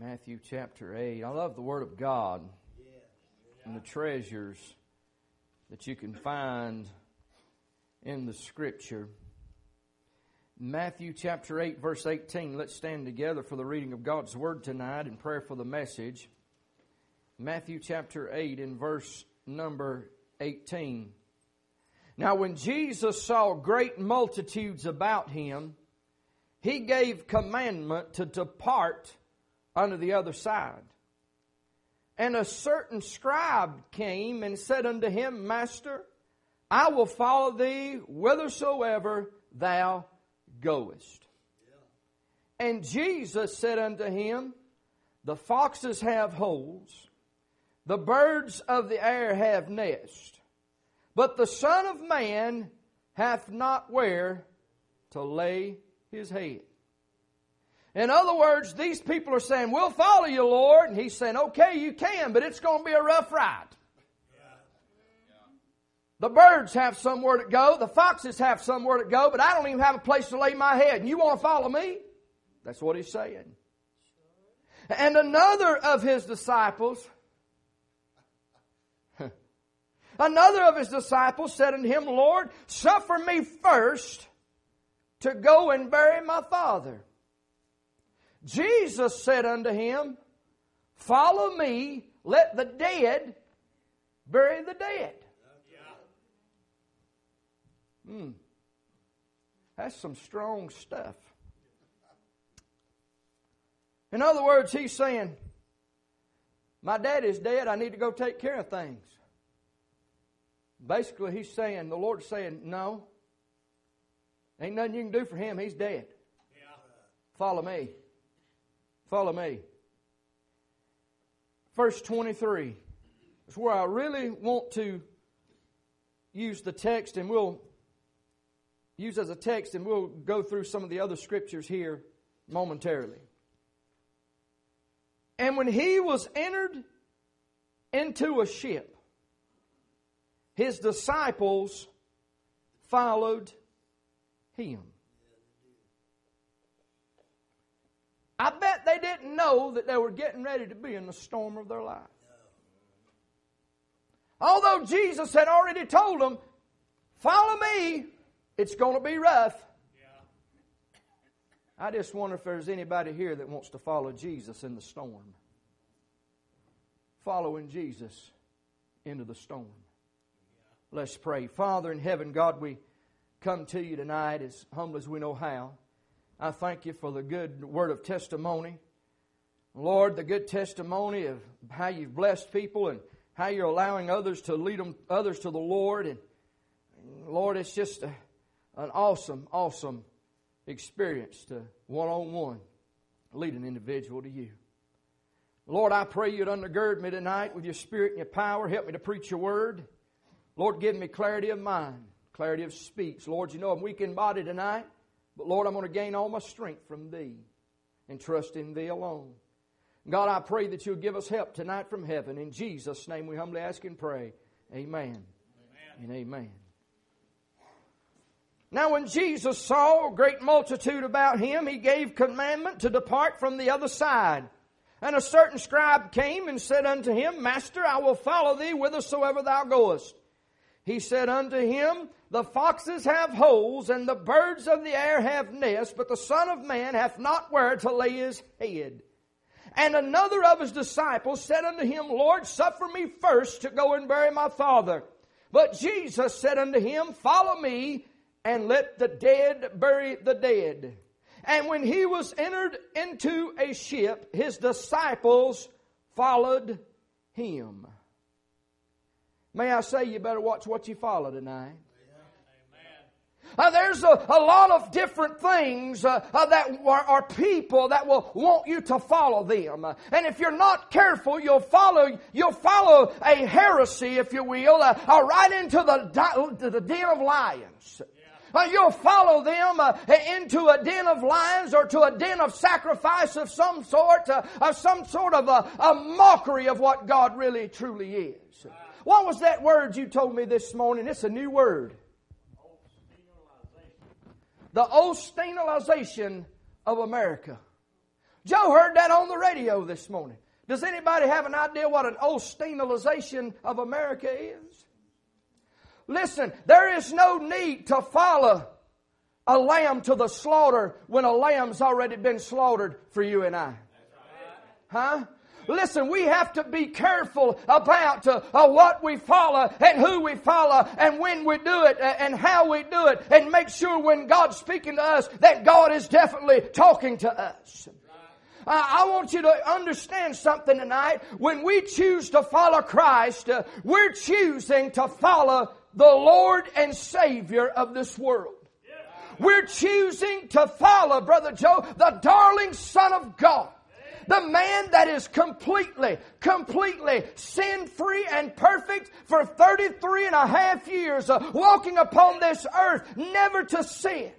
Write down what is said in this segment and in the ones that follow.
Matthew chapter 8. I love the Word of God and the treasures that you can find in the Scripture. Matthew chapter 8, verse 18. Let's stand together for the reading of God's Word tonight and prayer for the message. Matthew chapter 8 in verse number 18. Now, when Jesus saw great multitudes about him, he gave commandment to depart unto the other side. And a certain scribe came and said unto him, Master, I will follow thee whithersoever thou goest. And Jesus said unto him, The foxes have holes, the birds of the air have nests, but the Son of Man hath not where to lay his head. In other words, these people are saying, We'll follow you, Lord. And he's saying, Okay, you can, but it's going to be a rough ride. The birds have somewhere to go. The foxes have somewhere to go, but I don't even have a place to lay my head. And you want to follow me? That's what he's saying. And another of his disciples, another of his disciples said unto him, Lord, suffer me first to go and bury my father. Jesus said unto him, Follow me, let the dead bury the dead. Hmm. That's some strong stuff. In other words, he's saying, My dad is dead, I need to go take care of things. Basically, he's saying, the Lord's saying, No. Ain't nothing you can do for him, he's dead. Yeah. Follow me. Follow me. Verse 23 is where I really want to use the text, and we'll use as a text, and we'll go through some of the other scriptures here momentarily. And when he was entered into a ship, his disciples followed him. I bet they didn't know that they were getting ready to be in the storm of their life. Although Jesus had already told them, Follow me, it's going to be rough. I just wonder if there's anybody here that wants to follow Jesus in the storm. Following Jesus into the storm. Let's pray. Father in heaven, God, we come to you tonight as humble as we know how. I thank you for the good word of testimony. Lord, the good testimony of how you've blessed people and how you're allowing others to lead them, others to the Lord. And Lord, it's just a, an awesome, awesome experience to one on one lead an individual to you. Lord, I pray you'd undergird me tonight with your spirit and your power. Help me to preach your word. Lord, give me clarity of mind, clarity of speech. Lord, you know I'm weak in body tonight. But Lord, I'm going to gain all my strength from Thee and trust in Thee alone. God, I pray that you'll give us help tonight from heaven. In Jesus' name we humbly ask and pray. Amen. amen. And amen. Now, when Jesus saw a great multitude about him, he gave commandment to depart from the other side. And a certain scribe came and said unto him, Master, I will follow thee whithersoever thou goest. He said unto him, The foxes have holes, and the birds of the air have nests, but the Son of Man hath not where to lay his head. And another of his disciples said unto him, Lord, suffer me first to go and bury my father. But Jesus said unto him, Follow me, and let the dead bury the dead. And when he was entered into a ship, his disciples followed him. May I say, you better watch what you follow tonight. Uh, there's a, a, lot of different things uh, uh, that are, are, people that will want you to follow them, uh, and if you're not careful, you'll follow you'll follow a heresy, if you will, uh, uh, right into the the den of lions. Uh, you'll follow them uh, into a den of lions or to a den of sacrifice of some sort, uh, of some sort of a, a, mockery of what God really truly is. What was that word you told me this morning? It's a new word. The Osteenalization of America. Joe heard that on the radio this morning. Does anybody have an idea what an Osteenalization of America is? Listen, there is no need to follow a lamb to the slaughter when a lamb's already been slaughtered for you and I. Huh? Listen, we have to be careful about uh, uh, what we follow and who we follow and when we do it uh, and how we do it and make sure when God's speaking to us that God is definitely talking to us. I want you to understand something tonight. When we choose to follow Christ, uh, we're choosing to follow the Lord and Savior of this world. We're choosing to follow, Brother Joe, the darling Son of God. The man that is completely, completely sin free and perfect for 33 and a half years, uh, walking upon this earth, never to sin.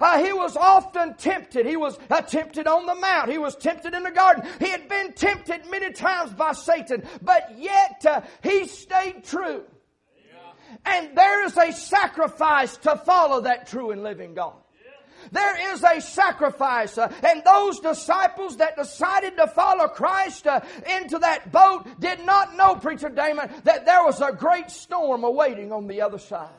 Uh, he was often tempted. He was uh, tempted on the mount. He was tempted in the garden. He had been tempted many times by Satan, but yet uh, he stayed true. And there is a sacrifice to follow that true and living God. There is a sacrifice. Uh, and those disciples that decided to follow Christ uh, into that boat did not know, Preacher Damon, that there was a great storm awaiting on the other side.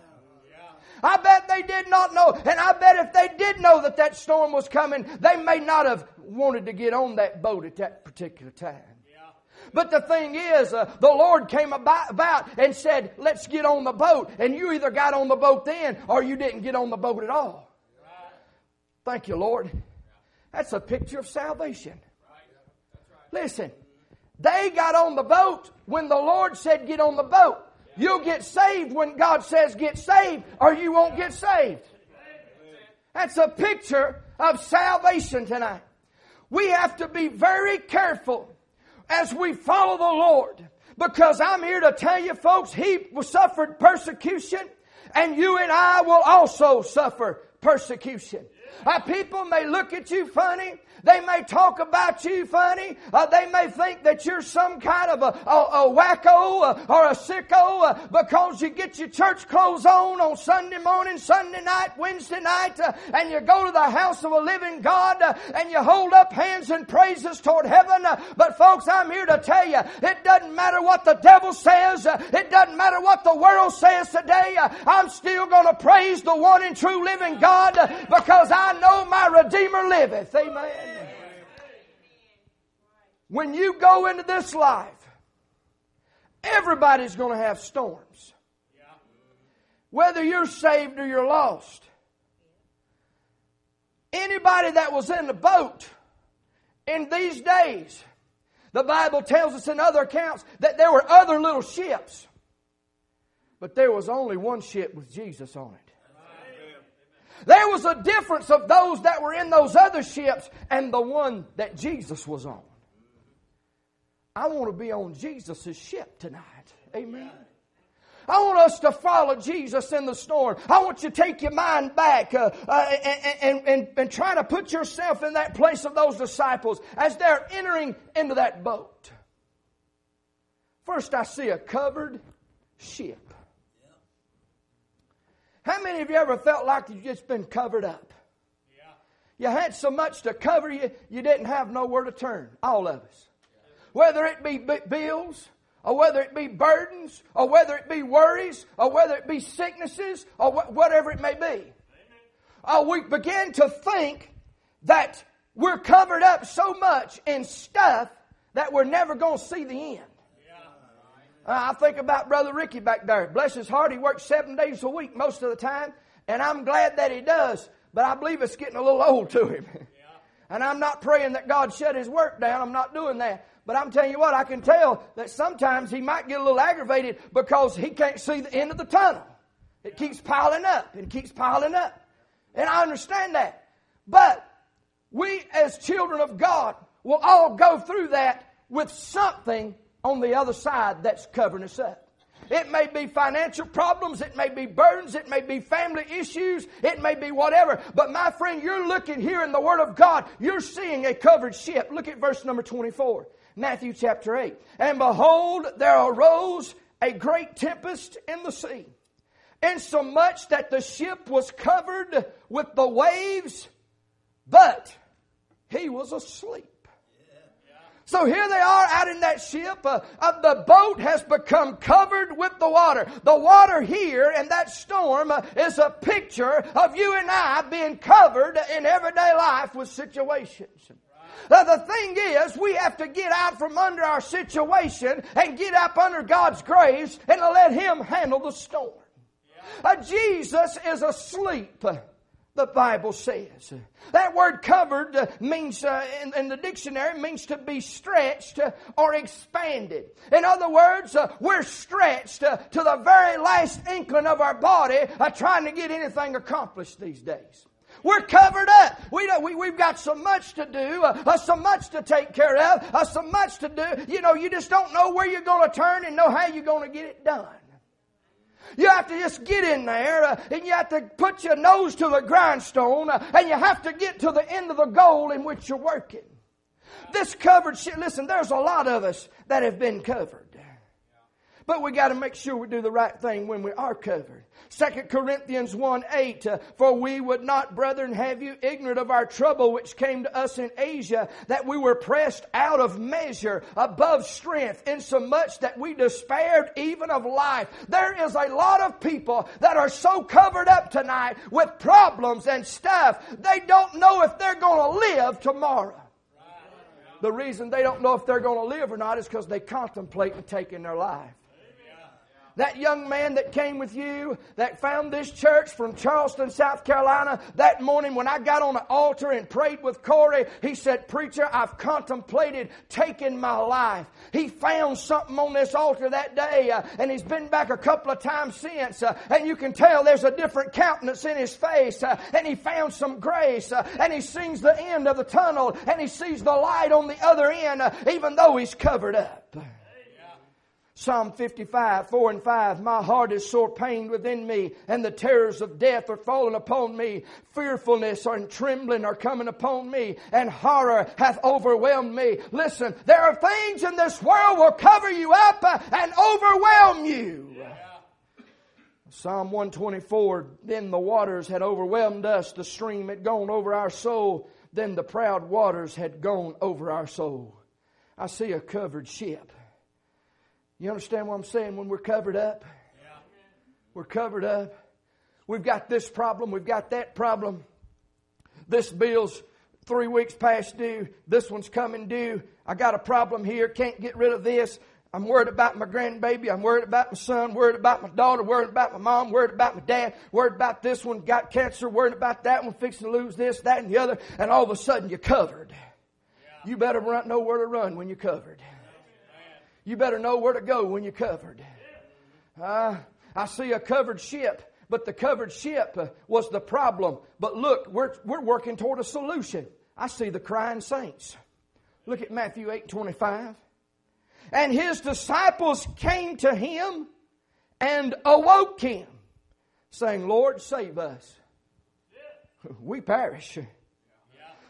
I bet they did not know. And I bet if they did know that that storm was coming, they may not have wanted to get on that boat at that particular time. But the thing is, uh, the Lord came about, about, and said, let's get on the boat. And you either got on the boat then or you didn't get on the boat at all. Thank you, Lord. That's a picture of salvation. Listen, they got on the boat when the Lord said, get on the boat. You'll get saved when God says get saved, or you won't get saved. That's a picture of salvation tonight. We have to be very careful as we follow the Lord. Because I'm here to tell you folks, He suffered persecution and you and I will also suffer persecution. Uh, people may look at you funny. They may talk about you funny. Uh, they may think that you're some kind of a, a, a wacko uh, or a sicko uh, because you get your church clothes on on Sunday morning, Sunday night, Wednesday night, uh, and you go to the house of a living God uh, and you hold up hands and praises toward heaven. but folks, I'm here to tell you, it doesn't matter what the devil says. it doesn't matter what the world says today. I'm still going to praise the one and true living God because I know my Redeemer liveth. Amen. When you go into this life, everybody's going to have storms. Whether you're saved or you're lost. Anybody that was in the boat in these days, the Bible tells us in other accounts that there were other little ships. But there was only one ship with Jesus on it. There was a difference of those that were in those other ships and the one that Jesus was on. I want to be on Jesus' ship tonight. Amen. I want us to follow Jesus in the storm. I want you to take your mind back uh, uh, and, and, and, and try to put yourself in that place of those disciples as they're entering into that boat. First, I see a covered ship. How many of you ever felt like you've just been covered up? Yeah. You had so much to cover you, you didn't have nowhere to turn. All of us whether it be bills, or whether it be burdens, or whether it be worries, or whether it be sicknesses, or wh- whatever it may be. Uh, we begin to think that we're covered up so much in stuff that we're never going to see the end. Uh, I think about Brother Ricky back there. Bless his heart, he works seven days a week most of the time, and I'm glad that he does, but I believe it's getting a little old to him. and I'm not praying that God shut his work down. I'm not doing that. But I'm telling you what, I can tell that sometimes he might get a little aggravated because he can't see the end of the tunnel. It keeps piling up and keeps piling up. And I understand that. But we as children of God will all go through that with something on the other side that's covering us up. It may be financial problems, it may be burdens, it may be family issues, it may be whatever. But my friend, you're looking here in the Word of God, you're seeing a covered ship. Look at verse number 24. Matthew chapter 8. And behold, there arose a great tempest in the sea, insomuch that the ship was covered with the waves, but he was asleep. So here they are out in that ship. Uh, uh, the boat has become covered with the water. The water here in that storm uh, is a picture of you and I being covered in everyday life with situations. Uh, the thing is, we have to get out from under our situation and get up under God's grace and let Him handle the storm. Uh, Jesus is asleep the Bible says. That word covered uh, means, uh, in, in, the dictionary, means to be stretched uh, or expanded. In other words, uh, we're stretched uh, to the very last inkling of our body uh, trying to get anything accomplished these days. We're covered up. We, we, we've got so much to do, so much to take care of, so much to do. You know, you just don't know where you're going to turn and know how you're going to get it done. You have to just get in there uh, and you have to put your nose to the grindstone uh, and you have to get to the end of the goal in which you're working. This covered shit, listen, there's a lot of us that have been covered. But we got to make sure we do the right thing when we are covered. 2 Corinthians 1 8, uh, for we would not, brethren, have you ignorant of our trouble which came to us in Asia, that we were pressed out of measure, above strength, insomuch that we despaired even of life. There is a lot of people that are so covered up tonight with problems and stuff, they don't know if they're going to live tomorrow. The reason they don't know if they're going to live or not is because they contemplate taking their life. That young man that came with you, that found this church from Charleston, South Carolina, that morning when I got on the altar and prayed with Corey, he said, Preacher, I've contemplated taking my life. He found something on this altar that day, uh, and he's been back a couple of times since, uh, and you can tell there's a different countenance in his face, uh, and he found some grace, uh, and he sees the end of the tunnel, and he sees the light on the other end, uh, even though he's covered up. Psalm 55, 4 and 5. My heart is sore pained within me, and the terrors of death are fallen upon me. Fearfulness and trembling are coming upon me, and horror hath overwhelmed me. Listen, there are things in this world will cover you up uh, and overwhelm you. Yeah. Psalm 124, then the waters had overwhelmed us, the stream had gone over our soul, then the proud waters had gone over our soul. I see a covered ship. You understand what I'm saying? When we're covered up, yeah. we're covered up. We've got this problem, we've got that problem. This bill's three weeks past due. This one's coming due. I got a problem here. Can't get rid of this. I'm worried about my grandbaby. I'm worried about my son. Worried about my daughter. Worried about my mom. Worried about my dad. Worried about this one. Got cancer. Worried about that one. Fixing to lose this, that, and the other. And all of a sudden you're covered. Yeah. You better run, know where to run when you're covered. You better know where to go when you're covered. Uh, I see a covered ship, but the covered ship uh, was the problem. But look, we're, we're working toward a solution. I see the crying saints. Look at Matthew 8 25. And his disciples came to him and awoke him, saying, Lord, save us. We perish.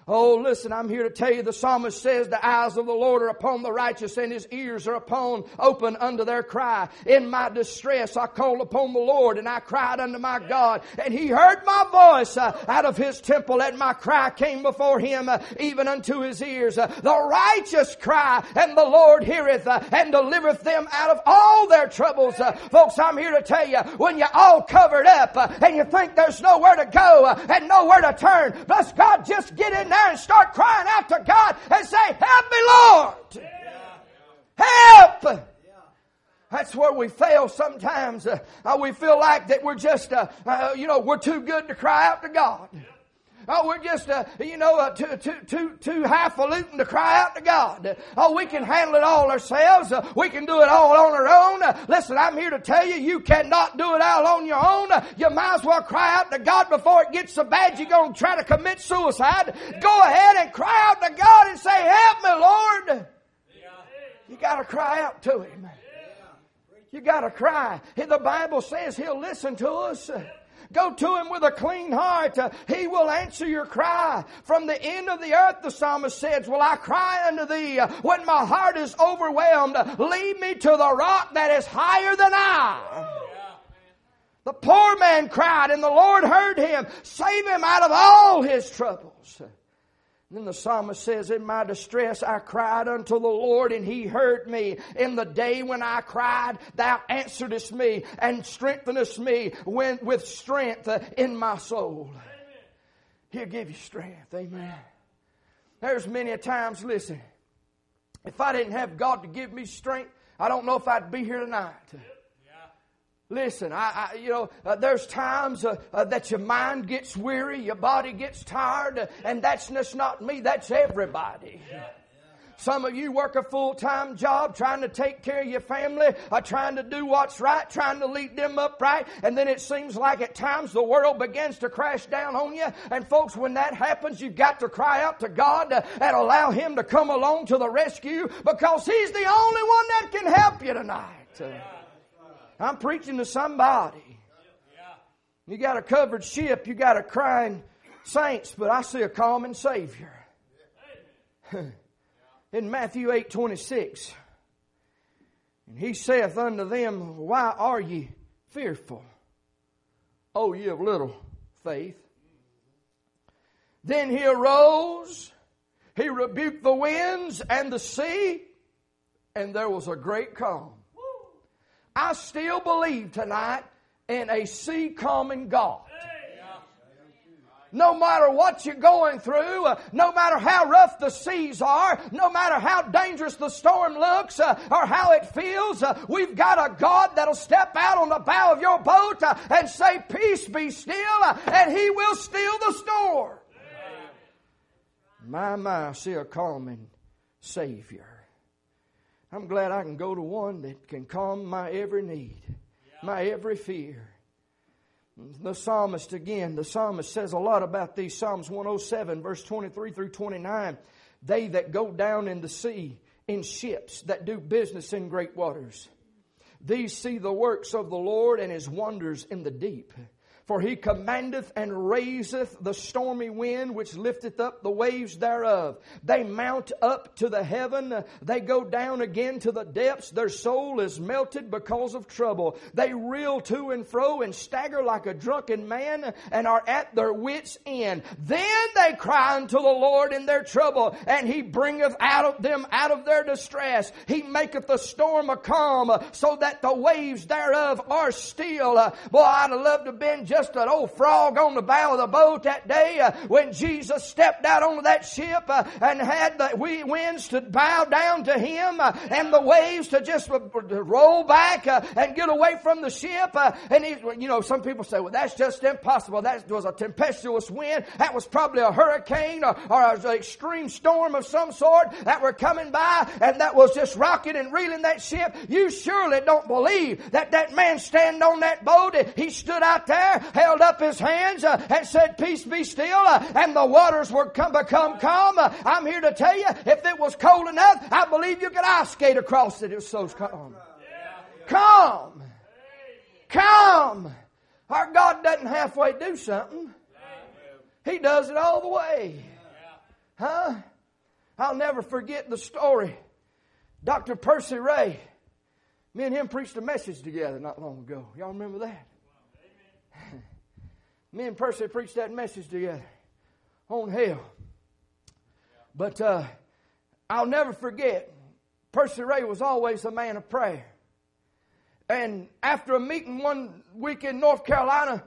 Oh, listen, I'm here to tell you the psalmist says the eyes of the Lord are upon the righteous and his ears are upon open unto their cry. In my distress I called upon the Lord and I cried unto my God and he heard my voice uh, out of his temple and my cry came before him uh, even unto his ears. Uh, the righteous cry and the Lord heareth and delivereth them out of all their troubles. Folks, I'm here to tell you when you're all covered up and you think there's nowhere to go and nowhere to turn, bless God, just get in there there and start crying out to God and say, Help me, Lord! Help! That's where we fail sometimes. Uh, we feel like that we're just, uh, uh, you know, we're too good to cry out to God. Oh, we're just, uh, you know, uh, too, too, too, too highfalutin to cry out to God. Oh, we can handle it all ourselves. Uh, we can do it all on our own. Uh, listen, I'm here to tell you, you cannot do it all on your own. Uh, you might as well cry out to God before it gets so bad you're going to try to commit suicide. Go ahead and cry out to God and say, help me, Lord. You got to cry out to Him. You got to cry. The Bible says He'll listen to us. Go to him with a clean heart. Uh, he will answer your cry. From the end of the earth, the psalmist says, Will I cry unto thee uh, when my heart is overwhelmed? Lead me to the rock that is higher than I. The poor man cried, and the Lord heard him, save him out of all his troubles. Then the psalmist says, In my distress I cried unto the Lord, and he heard me. In the day when I cried, thou answeredest me and strengthenest me when, with strength uh, in my soul. Amen. He'll give you strength. Amen. There's many a times, listen, if I didn't have God to give me strength, I don't know if I'd be here tonight. Listen, I, I, you know, uh, there's times uh, uh, that your mind gets weary, your body gets tired, uh, and that's just not me, that's everybody. Yeah. Some of you work a full-time job trying to take care of your family, uh, trying to do what's right, trying to lead them up right, and then it seems like at times the world begins to crash down on you. And folks, when that happens, you've got to cry out to God uh, and allow Him to come along to the rescue because He's the only one that can help you tonight. I'm preaching to somebody. You got a covered ship, you got a crying saints, but I see a calming Savior. In Matthew 8 26, and he saith unto them, Why are ye fearful? Oh, ye of little faith. Then he arose, he rebuked the winds and the sea, and there was a great calm. I still believe tonight in a sea calming God. No matter what you're going through, uh, no matter how rough the seas are, no matter how dangerous the storm looks uh, or how it feels, uh, we've got a God that'll step out on the bow of your boat uh, and say, Peace be still, uh, and He will still the storm. My, my, see a calming Savior. I'm glad I can go to one that can calm my every need, my every fear. The psalmist, again, the psalmist says a lot about these. Psalms 107, verse 23 through 29. They that go down in the sea in ships that do business in great waters. These see the works of the Lord and his wonders in the deep. For he commandeth and raiseth the stormy wind which lifteth up the waves thereof. They mount up to the heaven. They go down again to the depths. Their soul is melted because of trouble. They reel to and fro and stagger like a drunken man and are at their wits' end. Then they cry unto the Lord in their trouble and he bringeth out of them out of their distress. He maketh the storm a calm so that the waves thereof are still. Boy, I'd loved to been just just an old frog on the bow of the boat that day uh, when Jesus stepped out onto that ship uh, and had the winds to bow down to him uh, and the waves to just roll back uh, and get away from the ship. Uh, and he, you know, some people say, well, that's just impossible. That was a tempestuous wind. That was probably a hurricane or, or an extreme storm of some sort that were coming by and that was just rocking and reeling that ship. You surely don't believe that that man standing on that boat, he stood out there held up his hands uh, and said, Peace be still, uh, and the waters were come, become calm. Uh, I'm here to tell you, if it was cold enough, I believe you could ice skate across it. It was so calm. Calm. Calm. Our God doesn't halfway do something. He does it all the way. Huh? I'll never forget the story. Dr. Percy Ray, me and him preached a message together not long ago. Y'all remember that? Me and Percy preached that message together on hell. But uh, I'll never forget, Percy Ray was always a man of prayer. And after a meeting one week in North Carolina,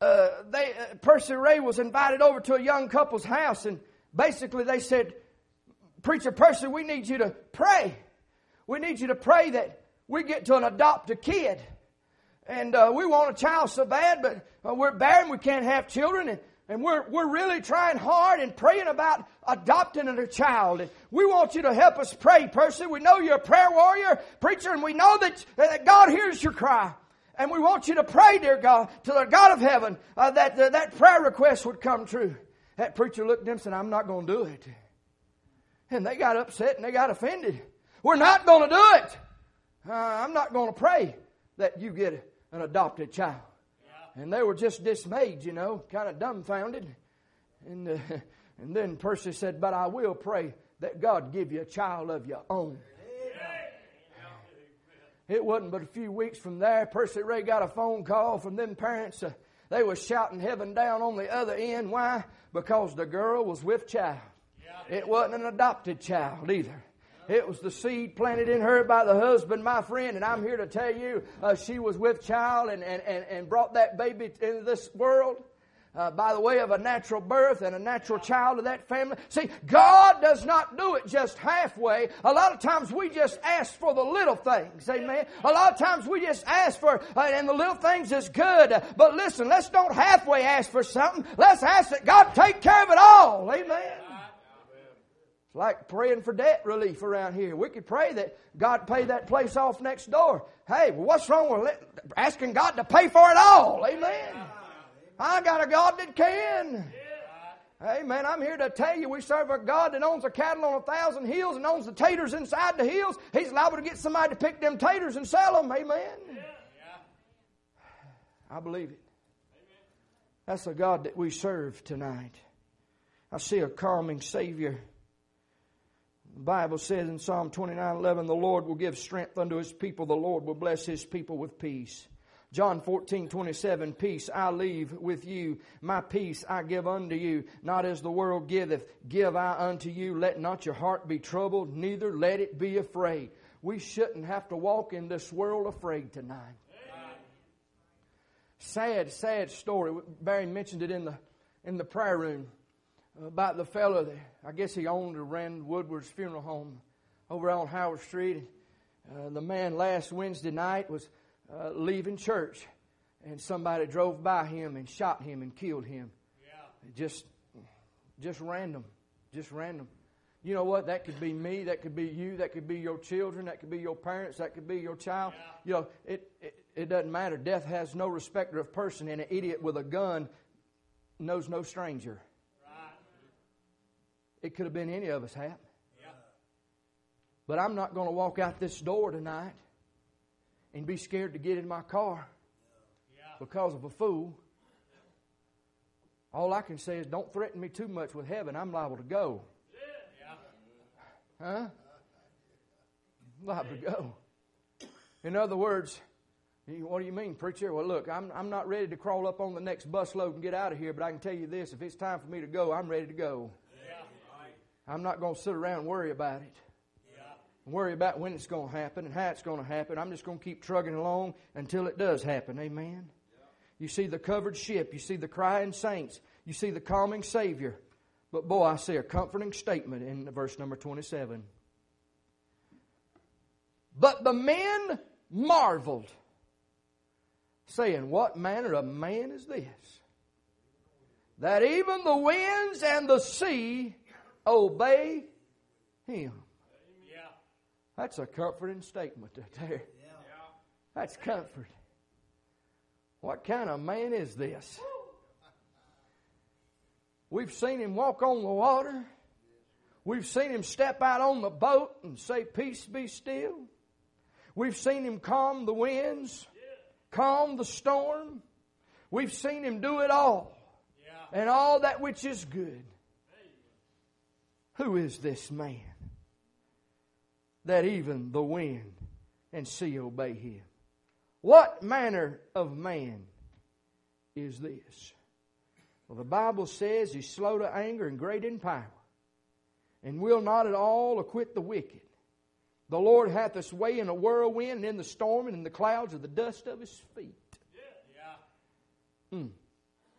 uh, they, uh, Percy Ray was invited over to a young couple's house, and basically they said, Preacher Percy, we need you to pray. We need you to pray that we get to an adopt a kid. And uh, we want a child so bad, but uh, we're barren, we can't have children, and, and we're, we're really trying hard and praying about adopting a child. And we want you to help us pray, Percy. We know you're a prayer warrior, preacher, and we know that, that God hears your cry. And we want you to pray, dear God, to the God of heaven, uh, that uh, that prayer request would come true. That preacher looked at them and said, I'm not going to do it. And they got upset and they got offended. We're not going to do it. Uh, I'm not going to pray that you get an adopted child. Yeah. And they were just dismayed, you know, kind of dumbfounded. And, uh, and then Percy said, But I will pray that God give you a child of your own. It wasn't but a few weeks from there, Percy Ray got a phone call from them parents. Uh, they was shouting heaven down on the other end. Why? Because the girl was with child. It wasn't an adopted child either. It was the seed planted in her by the husband, my friend, and I'm here to tell you uh, she was with child and, and, and, and brought that baby into this world. Uh, by the way of a natural birth and a natural child of that family. See, God does not do it just halfway. A lot of times we just ask for the little things. Amen. A lot of times we just ask for, uh, and the little things is good. But listen, let's don't halfway ask for something. Let's ask that God take care of it all. Amen like praying for debt relief around here. We could pray that God pay that place off next door. Hey, well, what's wrong with asking God to pay for it all? Amen. I got a God that can. Hey man, I'm here to tell you we serve a God that owns the cattle on a thousand hills and owns the taters inside the hills. He's liable to get somebody to pick them taters and sell them. Amen. I believe it. That's the God that we serve tonight. I see a calming Savior. Bible says in Psalm 29 11, the Lord will give strength unto his people, the Lord will bless his people with peace. John 14, 27, peace I leave with you, my peace I give unto you, not as the world giveth, give I unto you. Let not your heart be troubled, neither let it be afraid. We shouldn't have to walk in this world afraid tonight. Sad, sad story. Barry mentioned it in the in the prayer room about the fellow that I guess he owned or ran Woodward's funeral home over on Howard Street. Uh, the man last Wednesday night was uh, leaving church, and somebody drove by him and shot him and killed him. Yeah. Just, just random, just random. You know what? That could be me. That could be you. That could be your children. That could be your parents. That could be your child. Yeah. You know, it, it it doesn't matter. Death has no respecter of person, and an idiot with a gun knows no stranger. It could have been any of us, Hap. Yeah. But I'm not going to walk out this door tonight and be scared to get in my car yeah. because of a fool. All I can say is, don't threaten me too much with heaven. I'm liable to go. Yeah. Huh? Liable to go. In other words, what do you mean, preacher? Well, look, I'm, I'm not ready to crawl up on the next busload and get out of here, but I can tell you this if it's time for me to go, I'm ready to go. I'm not going to sit around and worry about it. Yeah. Worry about when it's going to happen and how it's going to happen. I'm just going to keep trugging along until it does happen. Amen. Yeah. You see the covered ship. You see the crying saints. You see the calming Savior. But boy, I see a comforting statement in verse number 27. But the men marveled, saying, What manner of man is this? That even the winds and the sea obey Him. Yeah. That's a comforting statement there. Yeah. That's comfort. What kind of man is this? We've seen him walk on the water. We've seen him step out on the boat and say, Peace be still. We've seen him calm the winds, calm the storm. We've seen him do it all. And all that which is good. Who is this man that even the wind and sea obey him? What manner of man is this? Well, the Bible says he's slow to anger and great in power, and will not at all acquit the wicked. The Lord hath his way in a whirlwind and in the storm and in the clouds of the dust of his feet. Yeah. Mm.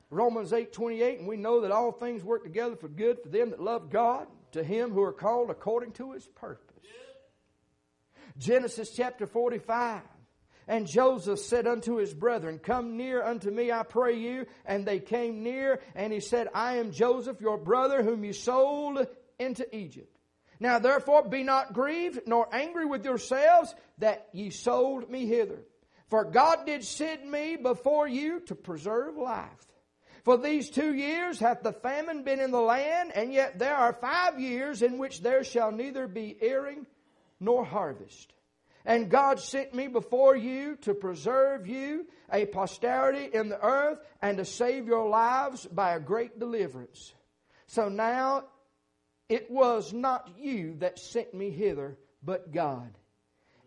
Romans 8 28, and we know that all things work together for good for them that love God, to him who are called according to his purpose. Genesis chapter 45. And Joseph said unto his brethren, Come near unto me, I pray you. And they came near, and he said, I am Joseph, your brother, whom you sold into Egypt. Now therefore be not grieved, nor angry with yourselves, that ye sold me hither. For God did send me before you to preserve life. For these two years hath the famine been in the land, and yet there are five years in which there shall neither be earing nor harvest. And God sent me before you to preserve you a posterity in the earth and to save your lives by a great deliverance. So now it was not you that sent me hither, but God.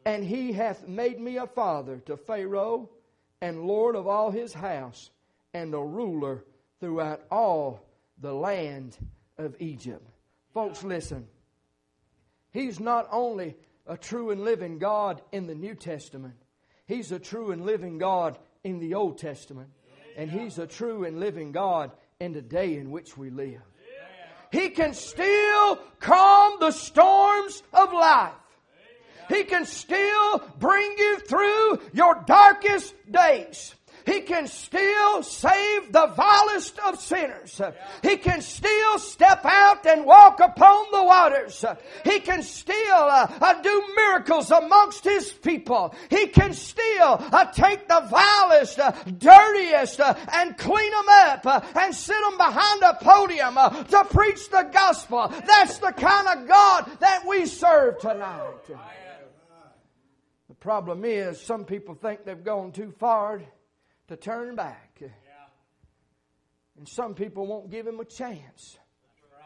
And he hath made me a father to Pharaoh and Lord of all his house and a ruler throughout all the land of Egypt. Folks, listen. He's not only a true and living God in the New Testament, He's a true and living God in the Old Testament. And He's a true and living God in the day in which we live. He can still calm the storms of life. He can still bring you through your darkest days. He can still save the vilest of sinners. He can still step out and walk upon the waters. He can still uh, uh, do miracles amongst His people. He can still uh, take the vilest, dirtiest, and clean them up and sit them behind a podium to preach the gospel. That's the kind of God that we serve tonight. The problem is, some people think they've gone too far to turn back. Yeah. And some people won't give him a chance. Right.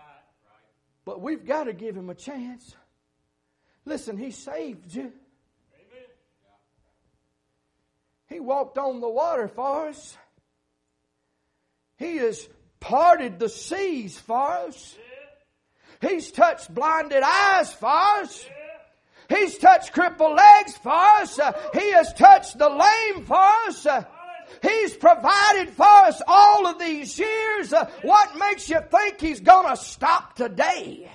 But we've got to give him a chance. Listen, he saved you. Amen. He walked on the water for us. He has parted the seas for us. Yeah. He's touched blinded eyes for us. Yeah. He's touched crippled legs for us. He has touched the lame for us. He's provided for us all of these years. Uh, what makes you think He's going to stop today?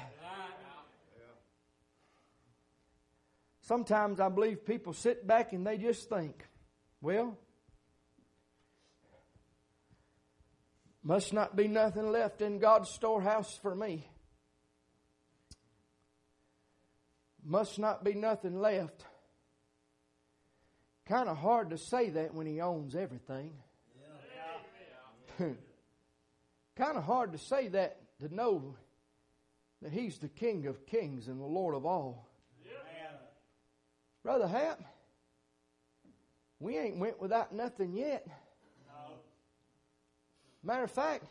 Sometimes I believe people sit back and they just think, well, must not be nothing left in God's storehouse for me. Must not be nothing left Kind of hard to say that when he owns everything. kind of hard to say that to know that he's the King of kings and the Lord of all. Brother Hap, we ain't went without nothing yet. Matter of fact,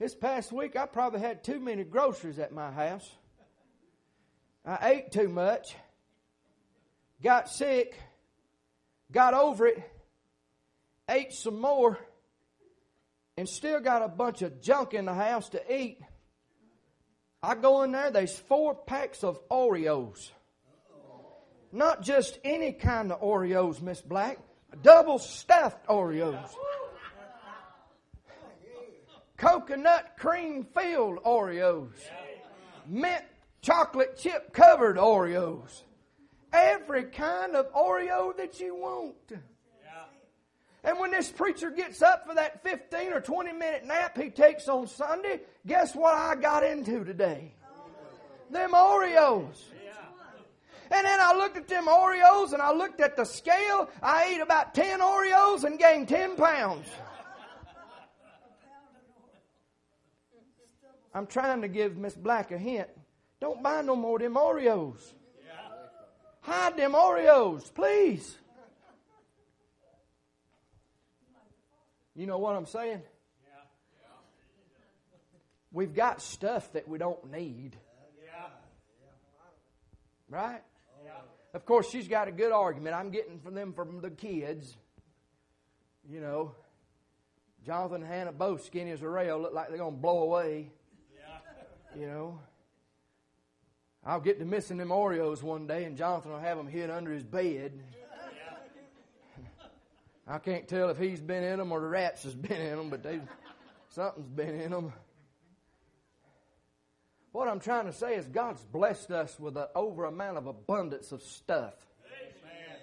this past week I probably had too many groceries at my house. I ate too much, got sick, got over it, ate some more, and still got a bunch of junk in the house to eat. I go in there, there's four packs of Oreos. Not just any kind of Oreos, Miss Black, double stuffed Oreos. Coconut cream filled Oreos. Mint chocolate chip covered Oreos every kind of Oreo that you want. Yeah. And when this preacher gets up for that 15 or 20 minute nap he takes on Sunday, guess what I got into today? Them Oreos. And then I looked at them Oreos and I looked at the scale. I ate about 10 Oreos and gained 10 pounds. I'm trying to give Miss Black a hint. Don't buy no more of them Oreos. Hide them Oreos, please. You know what I'm saying? We've got stuff that we don't need. Right? Of course, she's got a good argument. I'm getting from them from the kids. You know, Jonathan and Hannah both skinny as a rail, look like they're going to blow away. You know. I'll get to missing them Oreos one day, and Jonathan will have them hid under his bed. I can't tell if he's been in them or the rats has been in them, but they, something's been in them. What I'm trying to say is God's blessed us with an over amount of abundance of stuff. Amen.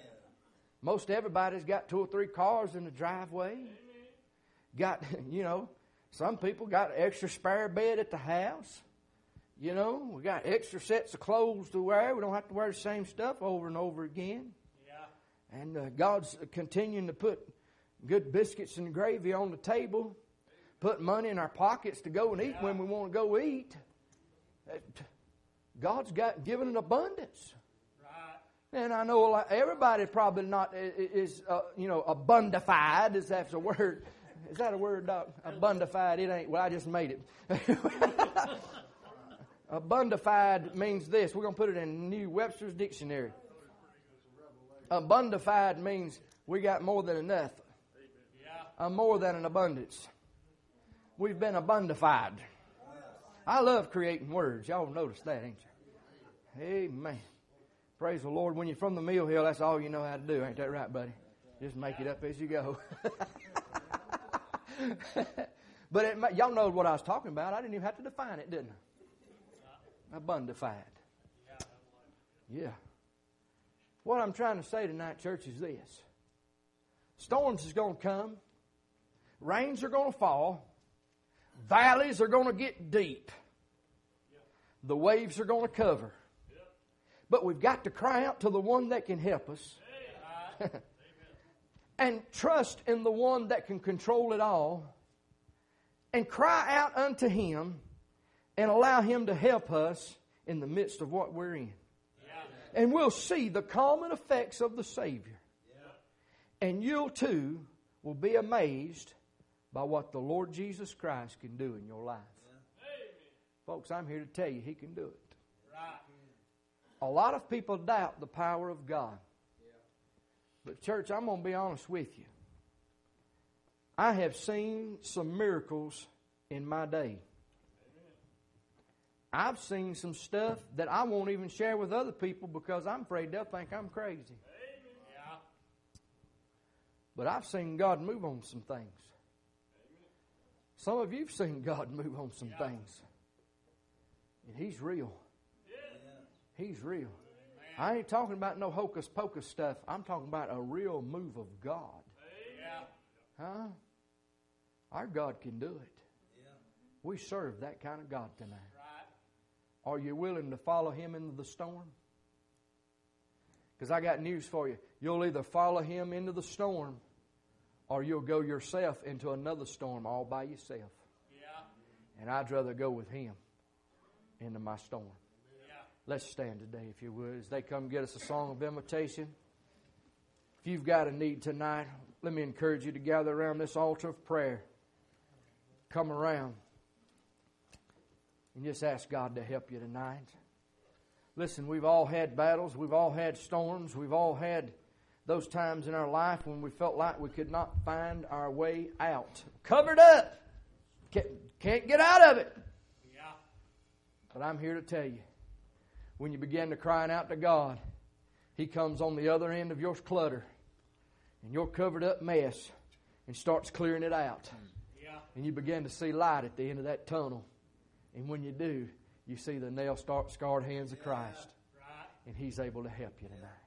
Most everybody's got two or three cars in the driveway. Got, you know, some people got an extra spare bed at the house. You know, we got extra sets of clothes to wear. We don't have to wear the same stuff over and over again. Yeah. And uh, God's continuing to put good biscuits and gravy on the table, put money in our pockets to go and eat yeah. when we want to go eat. God's got given an abundance. Right. And I know everybody probably not is, uh, you know, abundified, is that's a word. Is that a word, Doc? Abundified. It ain't. Well, I just made it. Abundified means this. We're going to put it in New Webster's Dictionary. Abundified means we got more than enough. More than an abundance. We've been abundified. I love creating words. Y'all notice that, ain't you? Amen. Praise the Lord. When you're from the mill hill, that's all you know how to do. Ain't that right, buddy? Just make it up as you go. but it, y'all know what I was talking about. I didn't even have to define it, didn't I? Abundified. Yeah. What I'm trying to say tonight, church, is this. Storms is going to come. Rains are going to fall. Valleys are going to get deep. The waves are going to cover. But we've got to cry out to the one that can help us. and trust in the one that can control it all. And cry out unto him and allow him to help us in the midst of what we're in. And we'll see the common effects of the Savior. And you too will be amazed by what the Lord Jesus Christ can do in your life. Folks, I'm here to tell you He can do it. A lot of people doubt the power of God. But, church, I'm going to be honest with you. I have seen some miracles in my day. I've seen some stuff that I won't even share with other people because I'm afraid they'll think I'm crazy. But I've seen God move on some things. Some of you've seen God move on some things. And He's real. He's real. I ain't talking about no hocus pocus stuff. I'm talking about a real move of God. Huh? Our God can do it. We serve that kind of God tonight. Are you willing to follow Him into the storm? Because I got news for you. You'll either follow Him into the storm or you'll go yourself into another storm all by yourself. Yeah. And I'd rather go with Him into my storm. Yeah. Let's stand today, if you would, as they come get us a song of invitation. If you've got a need tonight, let me encourage you to gather around this altar of prayer. Come around and just ask God to help you tonight. Listen, we've all had battles, we've all had storms, we've all had those times in our life when we felt like we could not find our way out. Covered up. Can't, can't get out of it. Yeah. But I'm here to tell you when you begin to crying out to God, He comes on the other end of your clutter and your covered up mess and starts clearing it out. Yeah. And you begin to see light at the end of that tunnel. And when you do, you see the nail scarred hands of Christ. And He's able to help you tonight.